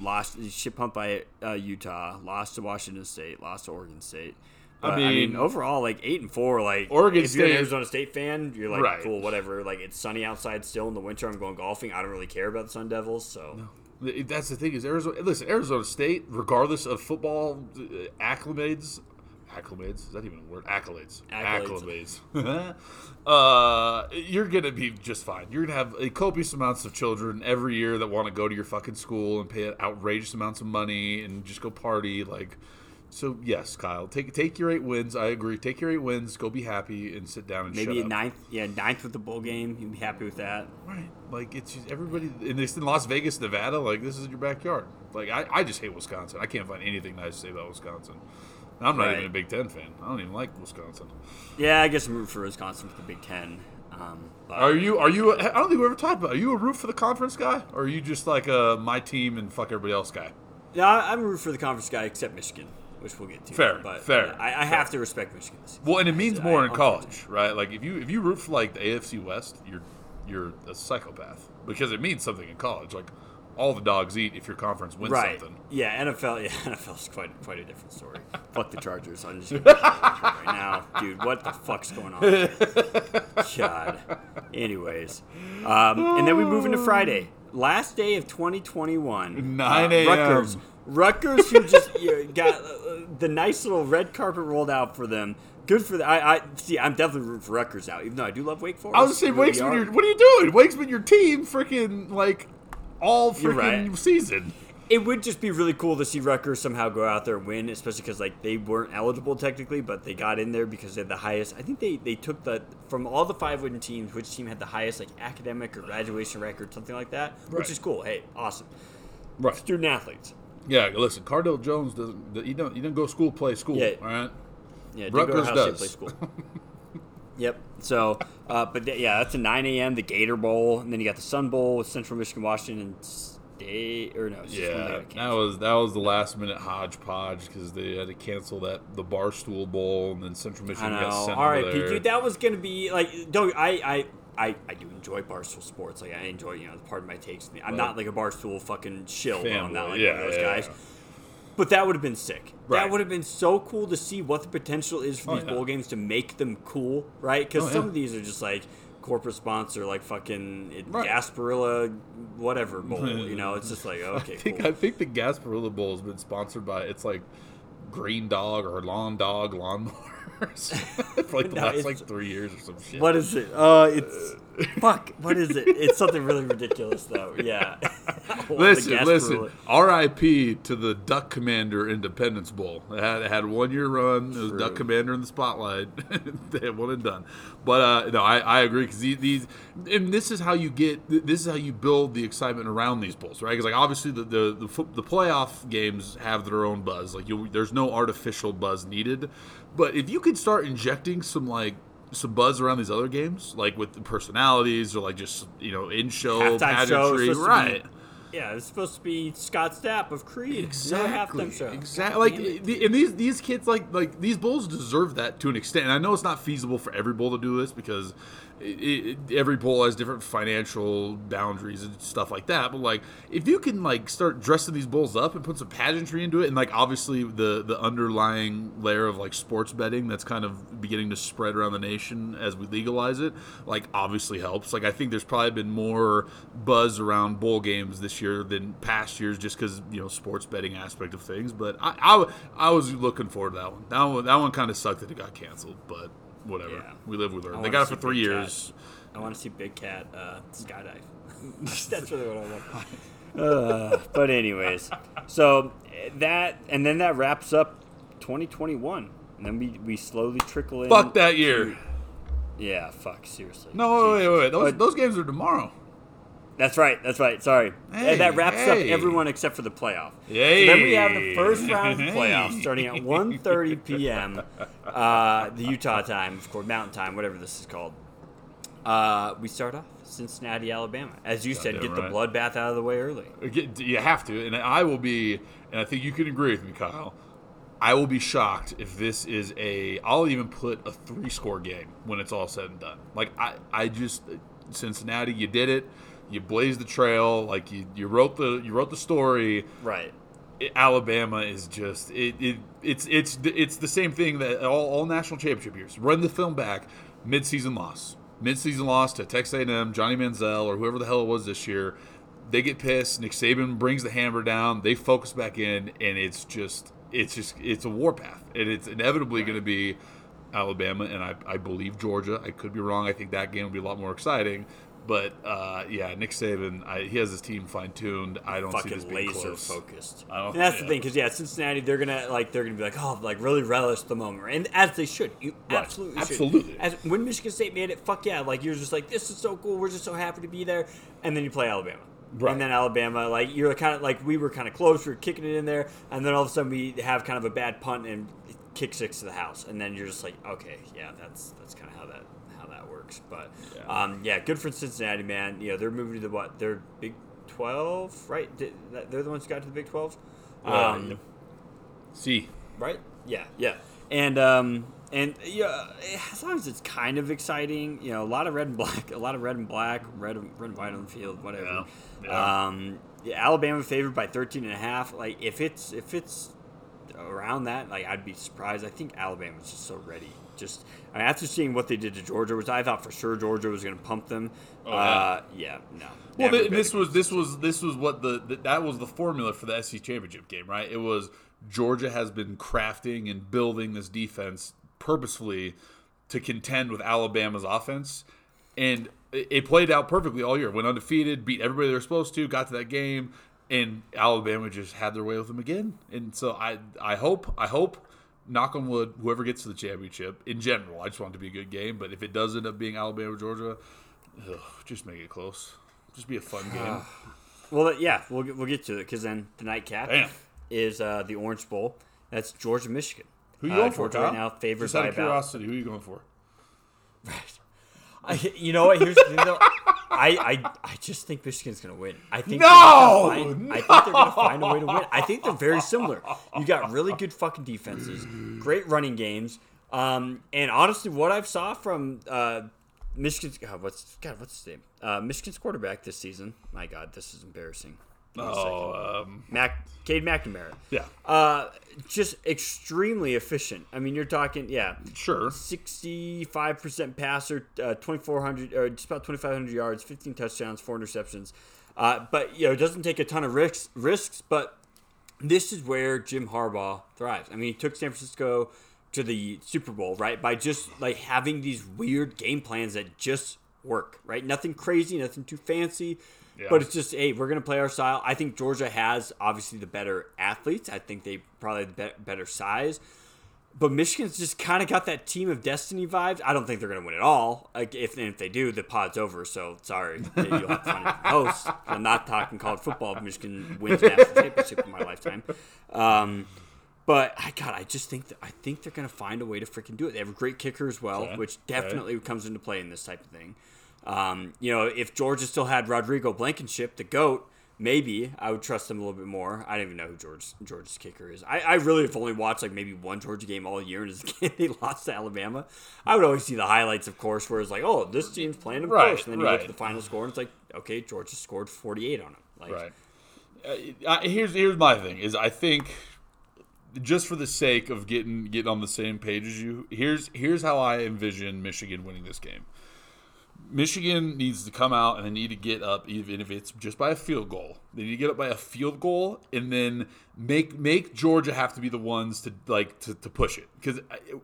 lost shit pumped by uh, Utah, lost to Washington State, lost to Oregon State. But, I, mean, mean- overall, like eight and four, like Oregon if you're an Arizona State fan, you're like, Right. cool, whatever. Like it's sunny outside still in the winter. I'm going golfing. I don't really care about the Sun Devils, so That's the thing is Arizona. Listen, Arizona State, regardless of football uh, acclimates, acclimates is that even a word? Accolades, Accolades. acclimates. uh, you're gonna be just fine. You're gonna have a copious amounts of children every year that want to go to your fucking school and pay outrageous amounts of money and just go party. Like, so yes, Kyle, take take your eight wins. I agree. Take your eight wins. Go be happy and sit down and Maybe a up. ninth, yeah, ninth with the bowl game. You'd be happy with that. Right. Like it's just everybody and it's in Las Vegas, Nevada, like this is your backyard. Like I, I just hate Wisconsin. I can't find anything nice to say about Wisconsin. I'm not Right. even a Big Ten fan. I don't even like Wisconsin. Yeah, I guess I'm rooting for Wisconsin for the Big Ten. Um, but Are you are you I don't think we ever talked about. Are you a root for the conference guy? Or are you just like a my team and fuck everybody else guy? yeah, I'm root for the conference guy except Michigan, which we'll get to. Fair, but fair, yeah, I, I fair. have to respect Michigan. Well, and it means I- more in I'm college, right? Like if you if you root for like the AFC West, you're you're a psychopath because it means something in college. Like all the dogs eat if your conference wins Right. something. Yeah, NFL. Yeah, NFL's quite quite a different story. Fuck the Chargers. I'm just gonna right now, dude. What the fuck's going on? God. Anyways, um, and then we move into Friday, last day of 2021. 9 Uh, a.m.. Rutgers. Rutgers, who just got uh, the nice little red carpet rolled out for them. Good for the. I, I see. I'm definitely rooting for Rutgers now, even though I do love Wake Forest. I was saying, Wake's been your. What are you doing? Wake's been your team, freaking like all freaking right. season. It would just be really cool to see Rutgers somehow go out there and win, especially because like they weren't eligible technically, but they got in there because they had the highest. I think they they took the from all the five win teams, which team had the highest like academic or graduation record, something like that, Right. which is cool. Hey, awesome, Right. student athletes. Yeah. Listen, Cardale Jones doesn't. He don't. He didn't go school play school. Yeah. All right. Yeah, did go to Rutgers does. play school. yep. So, uh, but th- yeah, that's a 9 a.m. The Gator Bowl, and then you got the Sun Bowl with Central Michigan, Washington State, or no, it's just one they Yeah, that was that was the last minute hodgepodge because they had to cancel that the Barstool Bowl and then Central I Michigan got know. All right, Pete, dude, that was gonna be like. Don't I? I. I, I do enjoy Barstool Sports. Like I enjoy, you know, the part of my takes. I'm not like a Barstool fucking shill. I'm not like Fanboy, one of those yeah, guys. yeah. But that would have been sick. Right. That would have been so cool to see what the potential is for Oh, these yeah. bowl games to make them cool, right? Because Oh, some yeah. of these are just like corporate sponsor, like fucking it, Right. Gasparilla, whatever bowl. you know, it's just like okay, I think cool. I think the Gasparilla Bowl has been sponsored by it's like Green Dog or Lawn Dog Lawnmowers for like the No, last like three years or some shit. What is it? Uh, it's fuck. What is it? It's something really ridiculous, though. Yeah. The Listen, listen. R.I.P. to the Duck Commander Independence Bowl. It had, it had one year run. It was True. Duck Commander in the spotlight. they had one and done. But uh, no, I, I agree because these, these and this is how you get this is how you build the excitement around these bowls, right? Because like obviously the the the, the playoff games have their own buzz. Like you, there's no artificial buzz needed. But if you could start injecting some like some buzz around these other games, like with the personalities or like just you know in show pageantry, be- right? Yeah, it's supposed to be Scott Stapp of Creed. Exactly. Exactly. Like the, and these these kids like like these bulls deserve that to an extent. And I know it's not feasible for every bull to do this because it, it, every bull has different financial boundaries and stuff like that. But like if you can like start dressing these bulls up and put some pageantry into it, and like obviously the the underlying layer of like sports betting that's kind of beginning to spread around the nation as we legalize it, like obviously helps. Like I think there's probably been more buzz around bowl games this year than past years, just because you know sports betting aspect of things. But I, I, I was looking forward to that one. That one, that one kind of sucked that it got canceled, but whatever. Yeah. We live with I her. They got it for three Big Cat. years. I want to see Big Cat uh, skydive. That's really what I want. Uh, but anyways, so that and then that wraps up 2021, and then we we slowly trickle in. Fuck that year. Yeah, fuck seriously. No, wait, wait, wait. wait. Those, But- those games are tomorrow. That's right. That's right. Sorry. Hey, and that wraps up everyone except for the playoff. Yay. So then we have the first round of the Hey. playoffs starting at 1.30 p.m. Uh, the Utah time, of course, Mountain Time, whatever this is called. Uh, we start off Cincinnati, Alabama. As you said, get right. the bloodbath out of the way early. You have to, and I will be, and I think you can agree with me, Kyle. I will be shocked if this is a. I'll even put a three-score game when it's all said and done. Like I, I just Cincinnati, you did it. You blazed the trail. Like you, you wrote the, you wrote the story. Right. It- Alabama is just it, it. It's it's it's the same thing that all, all national championship years. Run the film back, mid-season loss, mid-season loss to Texas A&M, Johnny Manziel, or whoever the hell it was this year. They get pissed. Nick Saban brings the hammer down. They focus back in, and it's just it's just it's a warpath, and it's inevitably going to be Alabama, and I, I believe Georgia. I could be wrong. I think that game will be a lot more exciting. But uh, yeah, Nick Saban, I, he has his team fine tuned. I don't see this fucking being laser close. focused. I don't- and that's yeah. the thing, because yeah, Cincinnati, they're gonna like they're gonna be like, oh, like really relish the moment, and as they should. You Right. absolutely, should. Absolutely. As when Michigan State made it, fuck yeah, like you're just like, this is so cool. We're just so happy to be there, and then you play Alabama. Right. And then Alabama, like you're kind of like we were kind of close, we were kicking it in there, and then all of a sudden we have kind of a bad punt and kick six to the house, and then you're just like, okay, yeah, that's that's kind of how that works. But Yeah. um, yeah, good for Cincinnati, man. You know, they're moving to the what? They're Big Twelve, right? They're the ones who got to the Big Twelve. Um. See, right? Yeah, yeah. And um, and yeah, as long as it's kind of exciting, you know, a lot of red and black, a lot of red and black, red and, red and white on the field, whatever. Yeah, yeah. Um, yeah, Alabama favored by 13 and a half. Like if it's if it's around that, like I'd be surprised. I think Alabama's just so ready. Just I mean, after seeing what they did to Georgia, which I thought for sure Georgia was going to pump them. Oh, yeah. uh, yeah, no. Well, Never th- this was this was this was what the, the that was the formula for the SEC championship game, right? It was Georgia has been crafting and building this defense purposefully to contend with Alabama's offense, and it, it played out perfectly all year. Went undefeated, beat everybody they were supposed to, got to that game, and Alabama just had their way with them again. And so I I hope I hope. Knock on wood, whoever gets to the championship in general, I just want it to be a good game. But if it does end up being Alabama or Georgia, ugh, just make it close. Just be a fun game. Well, yeah, we'll get, we'll get to it because then the nightcap Damn. is uh, the Orange Bowl. That's Georgia, Michigan. Who you uh, going for, Georgia Kyle? right now favored Just out by of about. curiosity, who are you going for? Right. I, you know what? Here's the thing, though. I, I I just think Michigan's gonna win. I think No! find, I think they're gonna find a way to win. I think they're very similar. You got really good fucking defenses, great running games, um, and honestly, what I've saw from uh, Michigan's God, what's God, what's his name? Uh, Michigan's quarterback this season. My God, this is embarrassing. Give me a second. Oh, um, Mac, Cade McNamara. yeah, Uh, just extremely efficient. I mean, you're talking, yeah, sure. 65% passer, uh, 2,400 or just about 2,500 yards, 15 touchdowns, four interceptions. Uh, but you know, it doesn't take a ton of risks. Risks, but this is where Jim Harbaugh thrives. I mean, he took San Francisco to the Super Bowl, right? By just like having these weird game plans that just work, right? Nothing crazy, nothing too fancy. Yeah. But it's just, hey, we're going to play our style. I think Georgia has obviously the better athletes. I think they probably have the be- better size. But Michigan's just kind of got that team of destiny vibes. I don't think they're going to win at all. Like if and if they do, the pod's over. So sorry, you'll have to find a host. I'm not talking college football. Michigan wins national championship in my lifetime. Um, but I God, I just think that I think they're going to find a way to freaking do it. They have a great kicker as well, Okay. which definitely comes into play in this type of thing. Um, you know, if Georgia still had Rodrigo Blankenship, the goat, maybe I would trust him a little bit more. I don't even know who George Georgia's kicker is. I, I really have only watched like maybe one Georgia game all year, and it's the game they lost to Alabama. I would always see the highlights, of course, where it's like, oh, this team's playing them Right, close, and then you look right. at the final score, and it's like, okay, Georgia scored forty eight on them. Like, Right. Uh, here's here's my thing is I think just for the sake of getting getting on the same page as you, here's here's how I envision Michigan winning this game. Michigan needs to come out and they need to get up, even if it's just by a field goal. They need to get up by a field goal and then make make Georgia have to be the ones to like to, to push it. Because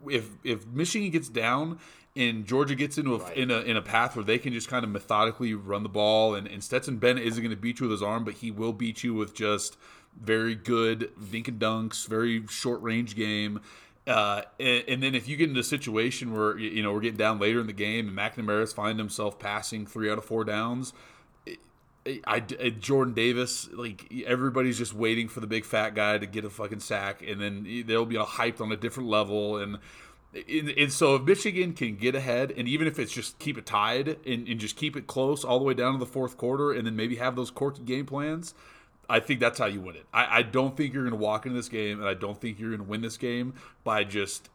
if if Michigan gets down and Georgia gets into a, Right. in a in a path where they can just kind of methodically run the ball, and, and Stetson Bennett isn't going to beat you with his arm, but he will beat you with just very good dink and dunks, very short range game. Uh, and, and then if you get into a situation where you know we're getting down later in the game and McNamara's find himself passing three out of four downs, eh, eh, I, I- eh, Jordan Davis, like everybody's just waiting for the big fat guy to get a fucking sack, and then they'll be all hyped on a different level. And, and, and so if Michigan can get ahead, and even if it's just keep it tied and, and just keep it close all the way down to the fourth quarter, and then maybe have those quirky game plans, I think that's how you win it. I, I don't think you're going to walk into this game, and I don't think you're going to win this game by just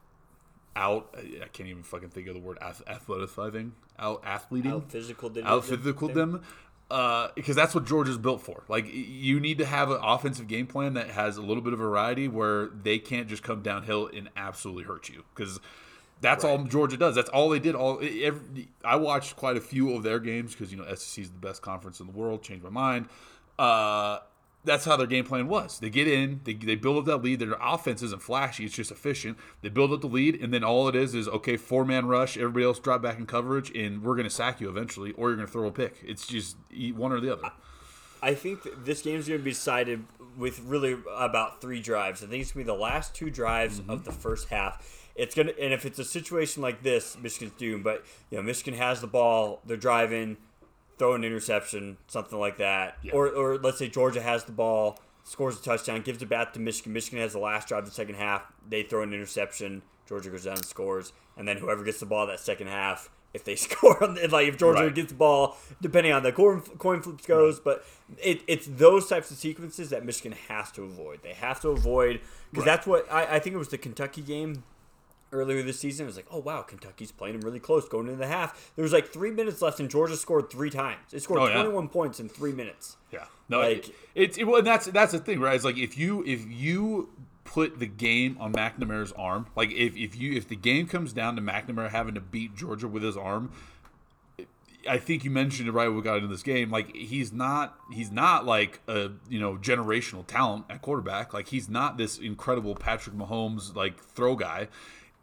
out. I can't even fucking think of the word ath- athleticizing, out athleting, Out physical out physical them. Uh, because that's what Georgia's built for. Like you need to have an offensive game plan that has a little bit of variety where they can't just come downhill and absolutely hurt you. Because That's all Georgia does. That's all they did. All every, I watched quite a few of their games because you know SEC is the best conference in the world. Changed my mind. Uh, that's how their game plan was. They get in, they, they build up that lead. Their offense isn't flashy; it's just efficient. They build up the lead, and then all it is is okay, four man rush. Everybody else drop back in coverage, and we're going to sack you eventually, or you're going to throw a pick. It's just one or the other. I think th- this game's going to be decided with really about three drives. I think it's going to be the last two drives Mm-hmm. of the first half. It's gonna, and if it's a situation like this, Michigan's doomed. But you know, Michigan has the ball, they're driving, throw an interception, something like that. Or, or let's say Georgia has the ball, scores a touchdown, gives it back to Michigan. Michigan has the last drive of the second half. They throw an interception. Georgia goes down and scores, and then whoever gets the ball that second half, if they score, on the, like if Georgia Right. gets the ball, depending on the coin, coin flips goes, but it, it's those types of sequences that Michigan has to avoid. They have to avoid because that's what I, I think it was the Kentucky game earlier this season. It was like, oh wow, Kentucky's playing them really close going into the half. There was like three minutes left, and Georgia scored three times. It scored Oh, yeah. 21 points in three minutes. Yeah, no, Like- it, it's it, well, and that's that's the thing, right? It's like if you if you put the game on McNamara's arm, like if, if you if the game comes down to McNamara having to beat Georgia with his arm, I think you mentioned it right when we got into this game. Like he's not he's not like a you know generational talent at quarterback. Like he's not this incredible Patrick Mahomes like throw guy.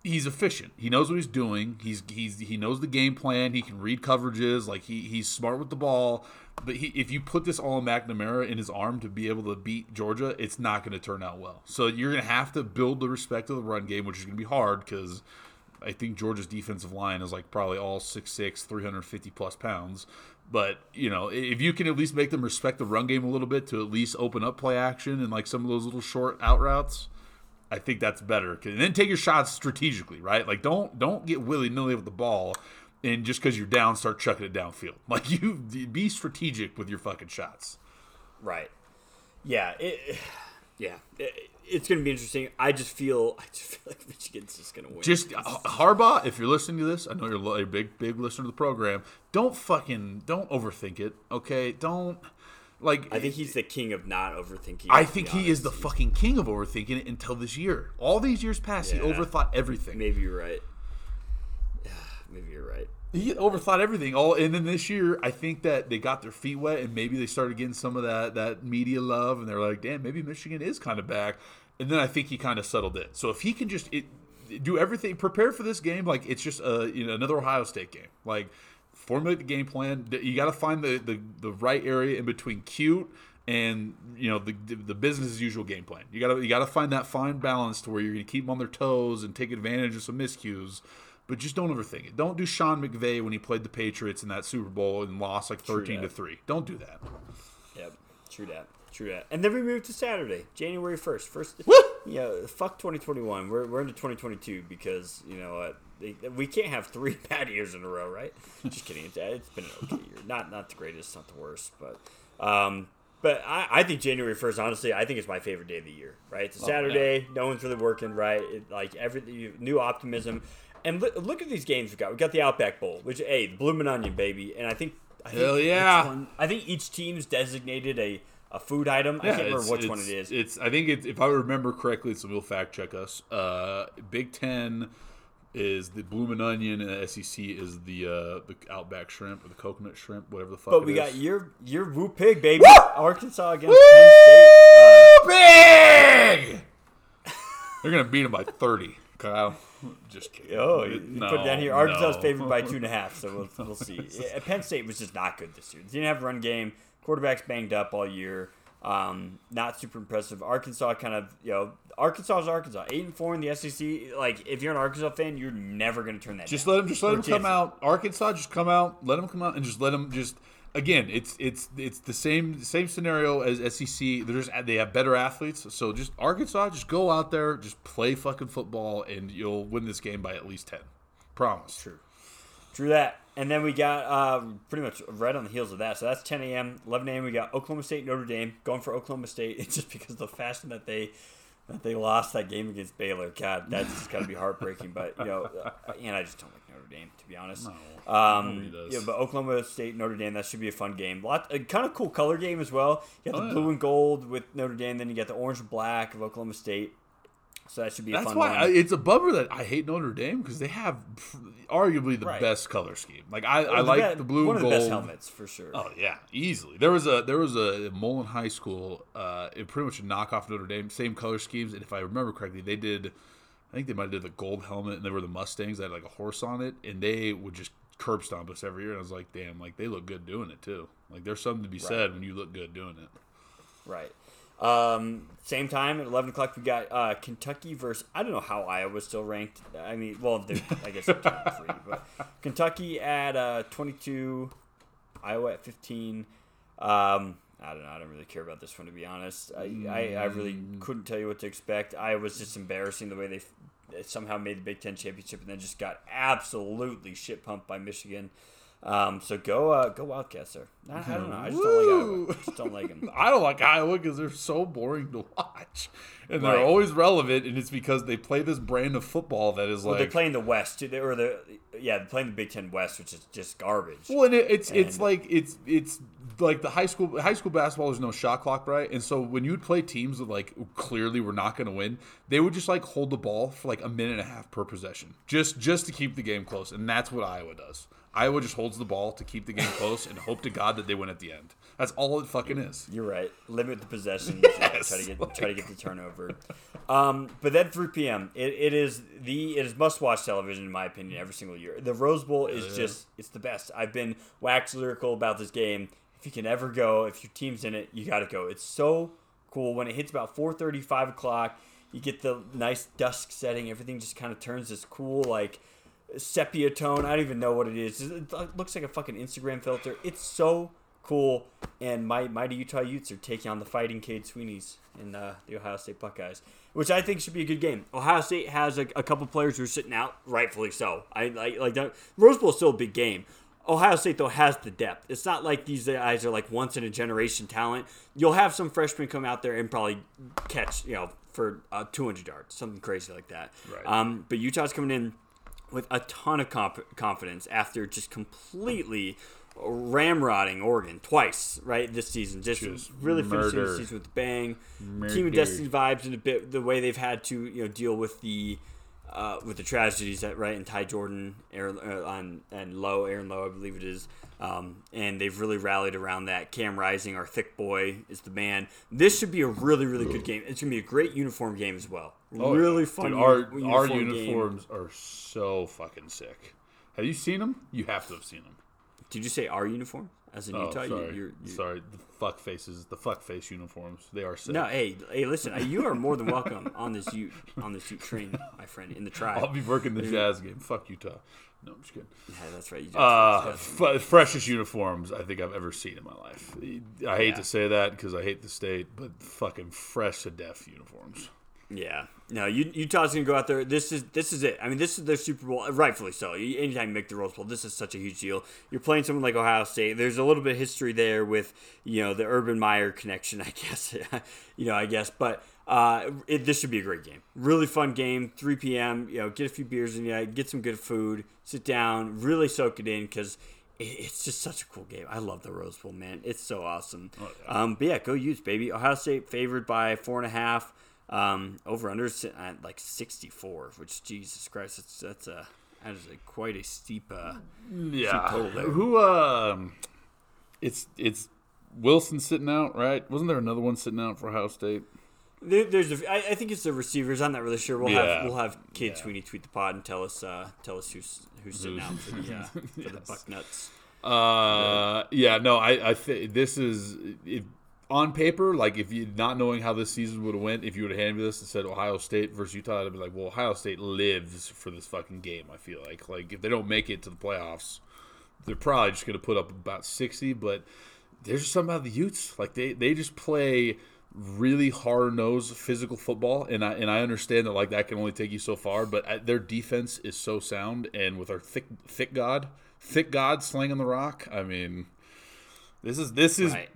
He's efficient. He knows what he's doing. He's he's he knows the game plan. He can read coverages. Like he he's smart with the ball. But he, if you put this all on McNamara in his arm to be able to beat Georgia, it's not going to turn out well. So you're going to have to build the respect of the run game, which is going to be hard because I think Georgia's defensive line is like probably all 6'6", 350 plus pounds. But, you know, if you can at least make them respect the run game a little bit to at least open up play action and like some of those little short out routes, I think that's better. And then take your shots strategically, right? Like don't don't get willy nilly with the ball and just because you're down start chucking it downfield. Like you be strategic with your fucking shots. Right. Yeah. It, yeah. It, it's going to be interesting. I just feel I just feel like Michigan's just going to win. Just Harbaugh, if you're listening to this, I know you're a big, big listener to the program. Don't fucking don't overthink it, okay? Don't like. I think he's the king of not overthinking. I think he is the fucking king of overthinking it until this year. All these years past, he overthought everything. Maybe you're right. Maybe you're right. He overthought everything. All and then this year, I think that they got their feet wet and maybe they started getting some of that that media love, and they're like, "Damn, maybe Michigan is kind of back." And then I think he kind of settled it. So if he can just it, do everything, prepare for this game like it's just a you know another Ohio State game. Like formulate the game plan. You got to find the, the the right area in between cute and you know the the business as usual game plan. You got to you got to find that fine balance to where you're going to keep them on their toes and take advantage of some miscues. But just don't overthink it. Don't do Sean McVay when he played the Patriots in that Super Bowl and lost like thirteen to three. Don't do that. Yep, true that, true that. And then we moved to Saturday, January first. First, yeah, fuck 2021. We're, we're into 2022 because you know what? They, we can't have three bad years in a row, right? Just kidding. It's, it's been an okay year. Not not the greatest, not the worst, but um, but I, I think January first. Honestly, I think it's my favorite day of the year. Right? It's a Saturday. No one's really working. Right? It, like every new optimism. And look, look at these games we got. We got the Outback Bowl, which hey, the Bloomin' Onion, baby. And I think I think Hell yeah. one- I think each team's designated a, a food item. I can't remember which one it's- It's I think it's, if I remember correctly, so we'll fact check us. Uh, Big Ten is the bloomin' onion, and the SEC is the uh, the Outback shrimp or the coconut shrimp, whatever the fuck. but it we is. got your your Woo Pig, baby. Arkansas against Penn State. Uh, big. They're gonna beat them by thirty, Kyle. Just kidding. Oh, you you put it down here. Arkansas is no. favored by two and a half, so we'll, we'll see. Yeah, Penn State was just not good this year. They Didn't have a run game. Quarterback's banged up all year. Um, not super impressive. Arkansas kind of, you know, Arkansas is Arkansas. Eight and four in the SEC. Like, if you're an Arkansas fan, you're never going to turn that. Just down. let them. Just let Or them come out. Arkansas, just come out. Let them come out and just let them just. Again, it's it's it's the same same scenario as SEC. They're just they have better athletes, so just Arkansas, just go out there, just play fucking football, and you'll win this game by at least ten. Promise. True. True that. And then we got uh, pretty much right on the heels of that. So that's 10 a.m. 11 a.m. We got Oklahoma State, Notre Dame. Going for Oklahoma State. It's just because of the fashion that they that they lost that game against Baylor. God, that's just got to be heartbreaking. But you know, uh, and I just don't like Notre Dame to be honest. um, does. yeah, but Oklahoma State, Notre Dame, that should be a fun game. Lot, a kind of cool color game as well. You got the Oh, yeah. blue and gold with Notre Dame, then you got the orange and black of Oklahoma State. So that should be a That's fun why one. I, it's a bummer that I hate Notre Dame because they have arguably the Right. best color scheme. Like I, I The like the blue one and of gold. the best helmets for sure. Oh yeah, easily. There was a there was a Mullen High School, uh, it pretty much a knockoff Notre Dame, same color schemes, and if I remember correctly, they did. I think they might have did the gold helmet, and they were the Mustangs that had like a horse on it, and they would just curb stomp us every year. And I was like, damn, like they look good doing it too. Like there's something to be said when you look good doing it. Right. Um, same time at eleven o'clock, we got uh, Kentucky versus. I don't know how Iowa's still ranked. I mean, well, I guess they're top three, but Kentucky at uh, twenty-two, Iowa at fifteen. Um, I don't know. I don't really care about this one to be honest. I, I, I really couldn't tell you what to expect. Iowa's just embarrassing the way they f- they somehow made the Big Ten championship and then just got absolutely shit pumped by Michigan. Um, so go uh, go Wildcats. I, I don't know. I just don't like Iowa. I just don't like them. I don't like Iowa because they're so boring to watch, and they're Right. always relevant, and it's because they play this brand of football that is Well, like they play in the West or the yeah, they're playing the Big Ten West, which is just garbage. Well, and it, it's it's like it's it's like the high school high school basketball. There's no shot clock, right? And so when you'd play teams that like clearly were not going to win, they would just like hold the ball for like a minute and a half per possession, just just to keep the game close. And that's what Iowa does. Iowa just holds the ball to keep the game close and hope to God that they win at the end. That's all it fucking is. You're right. Limit the possessions. Yes, try to get like- try to get the turnover. Um, but then 3 p.m. It, it is the it is must watch television in my opinion every single year. The Rose Bowl is just it's the best. I've been wax lyrical about this game. If you can ever go, if your team's in it, you got to go. It's so cool when it hits about 4:30, 5 o'clock. You get the nice dusk setting. Everything just kind of turns this cool like sepia tone. I don't even know what it is. It looks like a fucking Instagram filter. It's so cool. And my mighty Utah Utes are taking on the Fighting Cade Sweeneys in uh, the Ohio State Buckeyes, which I think should be a good game. Ohio State has a, a couple players who are sitting out, rightfully so. I like like that. Rose Bowl is still a big game. Ohio State though has the depth. It's not like these guys are like once in a generation talent. You'll have some freshmen come out there and probably catch you know for uh, 200 yards, something crazy like that. Right. Um, but Utah's coming in with a ton of comp- confidence after just completely ramrodding Oregon twice, right, this season. Just, Just really finishing the season with a bang. Murder. Team of Destiny vibes and a bit the way they've had to you know deal with the uh, with the tragedies that right and Ty Jordan Aaron, uh, on and Low Aaron Lowe I believe it is. Um, and they've really rallied around that. Cam Rising, our thick boy, is the man. This should be a really, really good game. It's gonna be a great uniform game as well. Oh, really yeah. fun. Dude, our uni- our uniform game. uniforms are so fucking sick. Have you seen them? You have to have seen them. Did you say our uniform as in Oh, Utah? You- sorry, you're- you- sorry. The fuck faces, the fuck face uniforms. They are sick. No, hey, hey, listen. You are more than welcome on this Ute on this Ute train, my friend, in the tribe. I'll be working the Jazz game. Fuck Utah. No, I'm just kidding. Yeah, that's right. You just, Uh, f- freshest uniforms I think I've ever seen in my life. I hate Yeah. to say that because I hate the state, but fucking fresh to death uniforms. Yeah, no, Utah's gonna go out there. This is this is it. I mean, this is their Super Bowl, rightfully so. Anytime you make the Rose Bowl, this is such a huge deal. You're playing someone like Ohio State. There's a little bit of history there with you know the Urban Meyer connection, I guess. you know, I guess, but uh, it, this should be a great game. Really fun game. 3 p.m. You know, get a few beers in you, get some good food, sit down, really soak it in because. It's just such a cool game. I love the Rose Bowl, man. It's so awesome. Um, but yeah, go Utes, baby. Ohio State favored by four and a half. Um, over under at like 64, which Jesus Christ, that's that's a that is a quite a steep. Uh, Yeah. total there. Who? Um, it's it's Wilson sitting out, right? Wasn't there another one sitting out for Ohio State? there, there's a, I, I think it's the receivers. I'm not really sure. We'll Yeah. have we'll have Kate Sweeney tweet the pod and tell us uh, tell us who's who's sitting out for the uh, for the Yes. buck nuts. Uh, yeah, no, I, I think this is if, on paper. Like, if you not knowing how this season would have went, if you would have handed me this and said Ohio State versus Utah, I'd be like, well, Ohio State lives for this fucking game. I feel like, like if they don't make it to the playoffs, they're probably just going to put up about sixty. But there's just something about the Utes, like they they just play really hard nosed physical football, and I and I understand that like that can only take you so far, but uh, their defense is so sound, and with our thick thick god thick god slinging the rock, I mean, This is this is Right.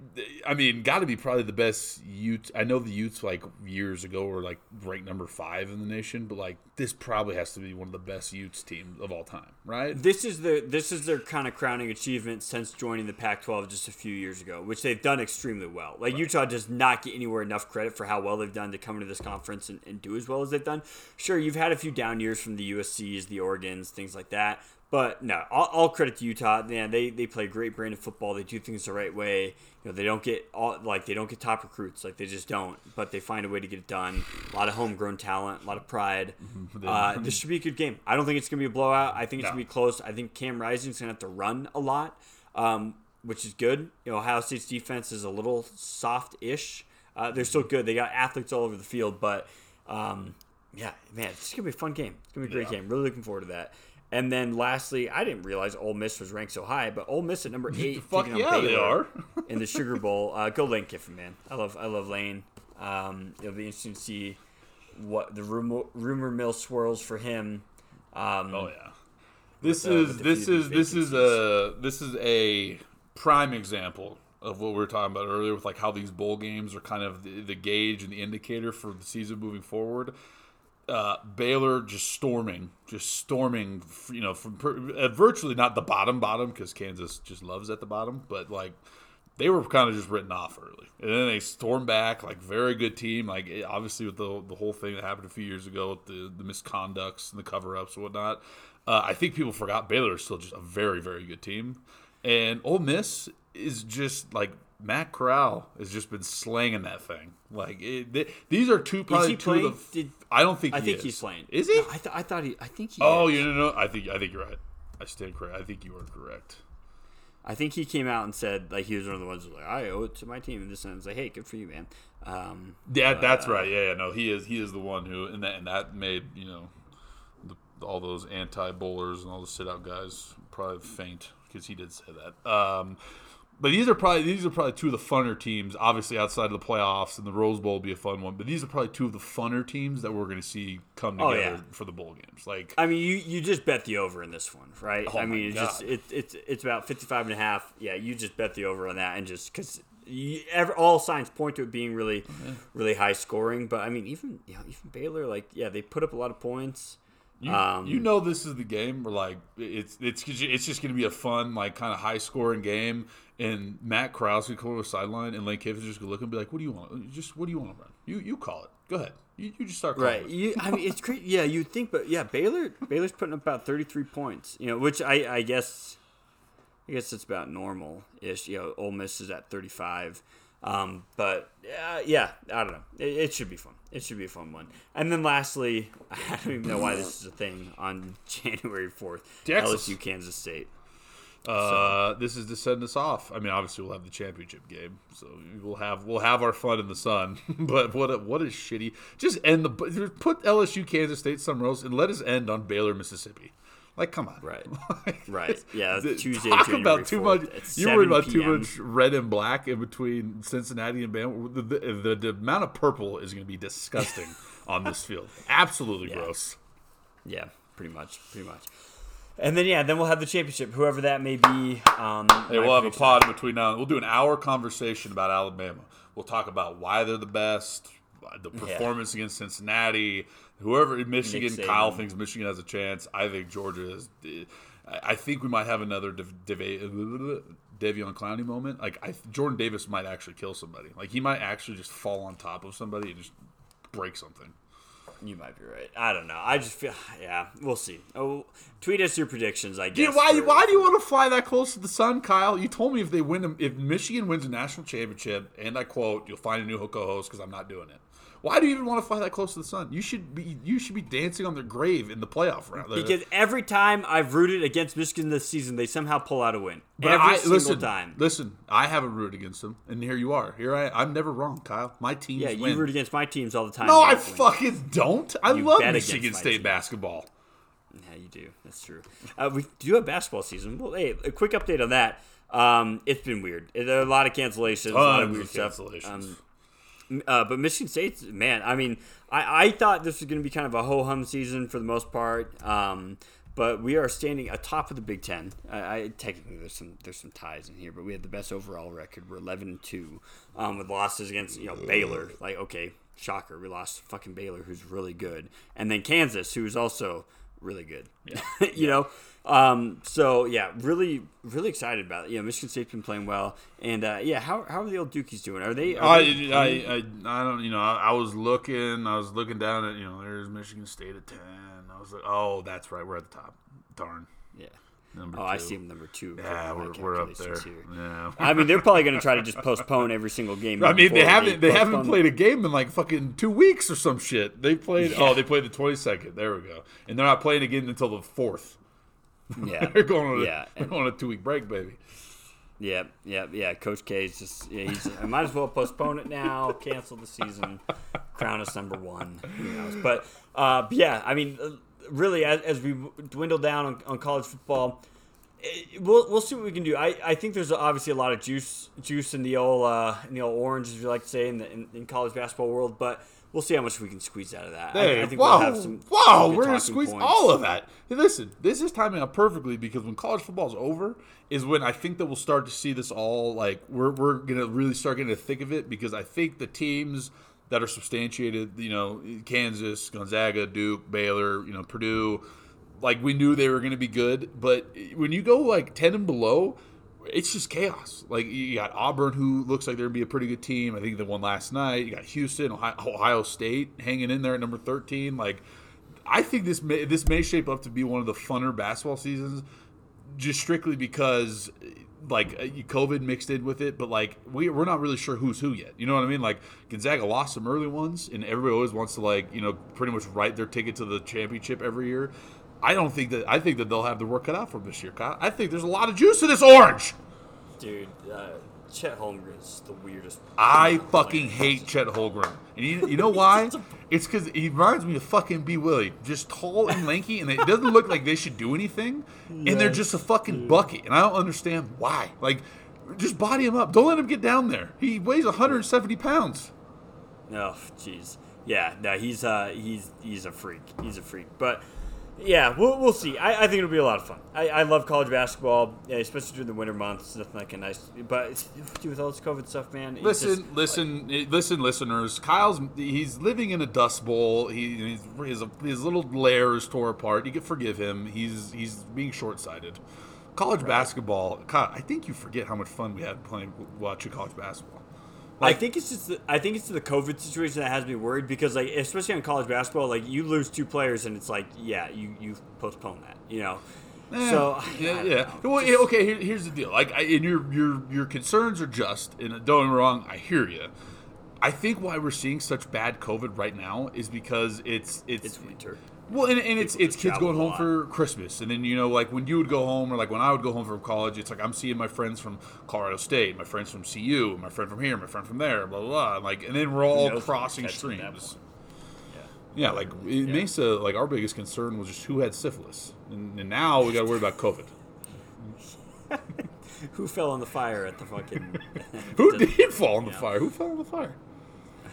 I mean, got to be probably the best Utes. I know the Utes like years ago were like ranked number five in the nation, but like this probably has to be one of the best Utes teams of all time, right? This is the this is their kind of crowning achievement since joining the Pac-12 just a few years ago, which they've done extremely well. Like Utah does not get anywhere enough credit for how well they've done to come into this conference and, and do as well as they've done. Sure, you've had a few down years from the USC's, the Oregons, things like that. But no, all, all credit to Utah. Man, they they play great brand of football. They do things the right way. You know, they don't get all like they don't get top recruits. Like they just don't. But they find a way to get it done. A lot of homegrown talent, a lot of pride. Uh, this should be a good game. I don't think it's gonna be a blowout. I think it's No. gonna be close. I think Cam Rising's gonna have to run a lot, um, which is good. You know, Ohio State's defense is a little soft-ish. Uh, they're still good. They got athletes all over the field, but um, yeah, man, it's gonna be a fun game. It's gonna be a great Yeah. game. Really looking forward to that. And then lastly, I didn't realize Ole Miss was ranked so high, but Ole Miss at number eight, Fuck yeah, they are. in the Sugar Bowl. Uh, go Lane Kiffin, man. I love I love Lane. Um, it'll be interesting to see what the rumor rumor mill swirls for him. Um, Oh yeah. This the- is this is this is a this is a prime example of what we were talking about earlier with like how these bowl games are kind of the, the gauge and the indicator for the season moving forward. Uh, Baylor just storming, just storming, you know, from per, uh, virtually not the bottom bottom because Kansas just loves at the bottom, but like they were kind of just written off early, and then they stormed back. Like very good team. Like it- obviously with the the whole thing that happened a few years ago with the the misconducts and the cover ups and whatnot. Uh, I think people forgot Baylor is still just a very very good team, and Ole Miss is just like Matt Corral has just been slanging that thing. Like it, th- these are two probably he two of the. Did- I don't think I he think is. he's playing. Is he? No, I, th- I thought he. I think he. oh, is. you know, I think I think you're right. I stand correct. I think you are correct. I think he came out and said like he was one of the ones who was like I owe it to my team and this and it's like hey good for you man. Um, Yeah, that's right. Yeah, yeah, no, he is. He is the one who, and that, and that made you know, the, all those anti-bowlers and all the sit-out guys probably faint because he did say that. Um, but these are probably these are probably two of the funner teams. Obviously, outside of the playoffs, and the Rose Bowl will be a fun one. But these are probably two of the funner teams that we're going to see come Oh, together yeah. for the bowl games. Like, I mean, you, you just bet the over in this one, right? Oh I mean, it's just it, it's it's about 55 and a half. Yeah, you just bet the over on that, and just because all signs point to it being really, really high scoring. But I mean, even you know, even Baylor, like, yeah, they put up a lot of points. You, Um, you know this is the game where like it's it's it's just going to be a fun like kind of high scoring game and Matt Krause could come over the sideline and Lane Kiffin's just to look and be like what do you want just what do you want to run you you call it go ahead you, you just start calling Right. You, I mean, it's great. Yeah, you'd think, but yeah, Baylor Baylor's putting up about 33 points. You know, which I I guess I guess it's about normal ish. You know, Ole Miss is at 35. Um, but uh, yeah, I don't know. It, it should be fun. It should be a fun one. And then lastly, I don't even know why this is a thing on January 4th. Texas. LSU Kansas State. Uh, this is to send us off. I mean, obviously we'll have the championship game, so we'll have we'll have our fun in the sun. but what a, what a shitty. Just end the put LSU Kansas State somewhere else and let us end on Baylor Mississippi. Like, come on, Right. Like, Right. Yeah, Tuesday, Talk January about too much. You're worried 7 about too much red and black in between Cincinnati and Bama. The, the, the, the amount of purple is going to be disgusting on this field. Absolutely gross. Yeah, pretty much, pretty much. And then yeah, then we'll have the championship, whoever that may be. Um, Hey, we'll have a pod in between now. We'll do an hour conversation about Alabama. We'll talk about why they're the best, the performance against Cincinnati, whoever in Michigan. Kyle thinks Michigan has a chance. I think Georgia is. I think we might have another Dev, Dev, Devion Clowney moment. Like I, Jordan Davis might actually kill somebody. Like he might actually just fall on top of somebody and just break something. You might be right. I don't know. I just feel, yeah, we'll see. Oh, tweet us your predictions. I guess. Dude, why, for- why do you want to fly that close to the sun, Kyle? You told me if they win, if Michigan wins a national championship, and I quote, "You'll find a new co-host because I'm not doing it." Why do you even want to fly that close to the sun? You should be, you should be dancing on their grave in the playoff round. Because every time I've rooted against Michigan this season, they somehow pull out a win. But every I, single listen, time. listen, I haven't rooted against them, and here you are. Here I, I'm never wrong, Kyle. My team. yeah, you win. root against my teams all the time. no, I win. fucking don't. I You love Michigan State team. basketball. Yeah, you do. That's true. Uh, we do have basketball season. Well, hey, a quick update on that. Um, it's been weird. There are a lot of cancellations, a lot of weird of stuff. cancellations. Um, uh, but Michigan State's man. I mean, I, I thought this was going to be kind of a ho hum season for the most part. Um, but we are standing atop of the Big Ten. I, I technically there's some there's some ties in here, but we have the best overall record. We're 11 and two, um, with losses against you know Baylor. Like okay, shocker, we lost fucking Baylor, who's really good, and then Kansas, who's also really good. you know, um, so yeah, really really excited about it. You know, Michigan State's been playing well, and uh, yeah, how how are the old Dukies doing? Are they? Are I, they I, I, I don't, you know, I, I was looking, I was looking down at, you know, there's Michigan State at 10. I was like, oh, that's right, we're at the top. Darn. yeah. Number Oh, I see them number two. Yeah, we're, we're up there. here. Yeah. I mean, they're probably going to try to just postpone every single game. I mean, they haven't they haven't played a game in like fucking two weeks or some shit. They played. Oh, they played the twenty second. There we go. And they're not playing again until the fourth. Yeah, They're going on a, Yeah, they're going on a two week break, baby. yeah, yeah, yeah. Coach K is just yeah, he's. I might as well postpone it now, cancel the season, crown us number one. Who knows? But, uh, but yeah, I mean, really, as, as we dwindle down on, on college football. eh, We'll, we'll see what we can do. I, I think there's obviously a lot of juice juice in the old uh, in the old orange, as you like to say, in the in, in college basketball world. But we'll see how much we can squeeze out of that. I- Hey, I, think wow, we'll have some wow, good we're gonna squeeze points. all of that. Hey, listen, this is timing out perfectly because when college football's over is when I think that we'll start to see this all like we're we're gonna really start getting the thick of it because I think the teams that are substantiated, you know, Kansas, Gonzaga, Duke, Baylor, you know, Purdue, like we knew they were gonna be good, but when you go like ten and below. It's just chaos. Like you got Auburn, who looks like they're gonna be a pretty good team. I think they won last night. You got Houston, Ohio, Ohio State hanging in there at number thirteen. Like I think this may this may shape up to be one of the funner basketball seasons, just strictly because like COVID mixed in with it. But like we we're not really sure who's who yet. You know what I mean? Like Gonzaga lost some early ones, and everybody always wants to like you know pretty much write their ticket to the championship every year. I don't think that I think that they'll have the work cut out for them this year. I think there's a lot of juice in this orange. Dude, uh, Chet Holmgren is the weirdest. I fucking hate Chet Holmgren. And you, you know why? It's because he reminds me of fucking B. Willie. Just tall and lanky, and it doesn't look like they should do anything. And they're just a fucking bucket. And I don't understand why. Like, just body him up. Don't let him get down there. He weighs 170 pounds. Oh, jeez. Yeah, no, he's uh, he's he's a freak. He's a freak. But yeah, we'll, we'll see. I, I think it'll be a lot of fun. I, I love college basketball, yeah, especially during the winter months. Nothing like a nice. But with all this COVID stuff, man. Listen, just- listen, eh, listen, listeners. Kyle's he's living in a dust bowl. He he's, his his little lair is tore apart. You can forgive him. He's he's being short sighted. College basketball. Kyle, I think you forget how much fun we had playing watching college basketball. I think it's just the, I think it's the COVID situation that has me worried because like especially on college basketball, like you lose two players and it's like yeah, you you postpone that, you know. Eh, so yeah, yeah. Well, Just- okay. Here, here's the deal. Like, I, and your your your concerns are just. And don't get me wrong. I hear you. I think why we're seeing such bad COVID right now is because it's it's, It's winter. Well, and, and it's it's kids going home for Christmas, and then you know, like when you would go home, or like when I would go home from college, it's like I'm seeing my friends from Colorado State, my friends from CU, my friend from here, my friend from there, blah blah, blah. And Like, and then we're all what crossing catching at that streams. point. Yeah, like in Mesa, like our biggest concern was just who had syphilis, and, and now we got to worry about COVID. Who fell on the fire at the fucking? Who did fall in the Yeah. fire? Who fell in the fire?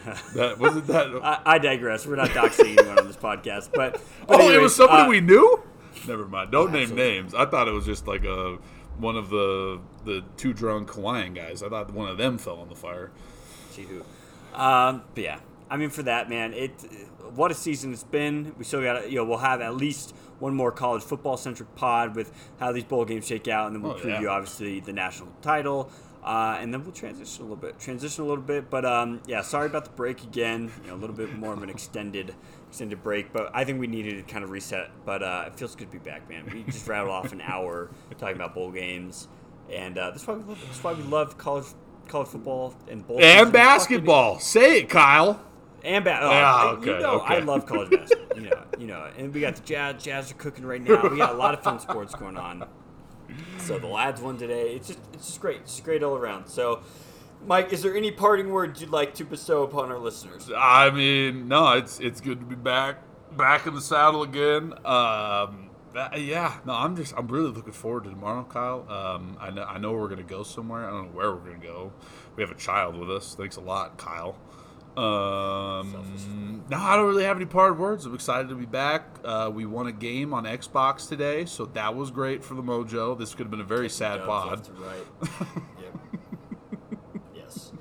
That wasn't that. I, I digress. We're not doxing anyone on this podcast, but, but oh, it was somebody uh, we knew. Never mind. Don't name absolutely. names. I thought it was just like a one of the the two drunk Hawaiian guys. I thought one of them fell on the fire. See who. Um, but yeah, I mean, for that man, it what a season it's been. We still got you know we'll have at least one more college football centric pod with how these bowl games shake out, and then we'll Oh, preview yeah. obviously the national title. Uh, and then we'll transition a little bit. Transition a little bit, but um, yeah. Sorry about the break again. You know, a little bit more of an extended, extended break. But I think we needed to kind of reset. But uh, it feels good to be back, man. We just rattled off an hour talking about bowl games, and uh, that's why we love. That's why we love college, college football and bowl. And basketball. Say it, Kyle. and ba- oh, I- okay, you know, I love college basketball. You know, you know, and we got the Jazz. Jazz are cooking right now. We got a lot of fun sports going on. So the lads won today. It's just, it's just great. It's just great all around. So, Mike, is there any parting words you'd like to bestow upon our listeners? I mean, no, it's it's good to be back, back in the saddle again. Um, yeah, no, I'm just I'm really looking forward to tomorrow, Kyle. Um, I know I know we're gonna go somewhere. I don't know where we're gonna go. We have a child with us. Thanks a lot, Kyle. Um, no, I don't really have any parted words. I'm excited to be back. Uh, we won a game on Xbox today, so that was great for the mojo. This could have been a very sad pod. right. yep. Yes.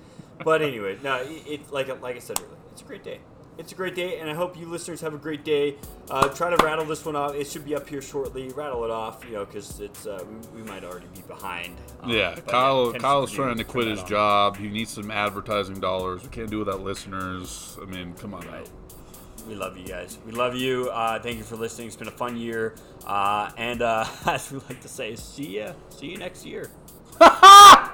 But anyway, no, it, it like like I said earlier, it's a great day. It's a great day, and I hope you listeners have a great day. Uh, try to rattle this one off. It should be up here shortly. Rattle it off, you know, because it's uh, we, we might already be behind. Um, Yeah, Kyle. Kyle's trying to quit his on. job. He needs some advertising dollars. We can't do without listeners. I mean, come on, Right. We love you guys. We love you. Uh, thank you for listening. It's been a fun year, uh, and uh, as we like to say, see ya. See you next year.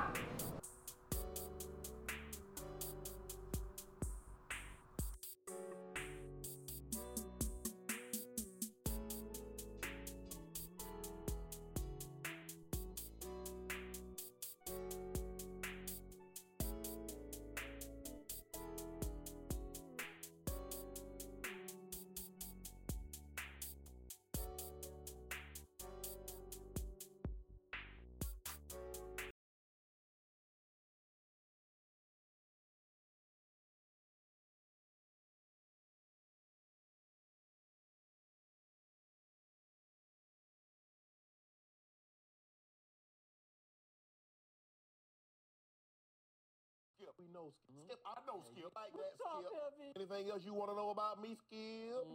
we know Skip. Skip, I know Skip. Like that, Skip. Anything else you want to know about me, Skip?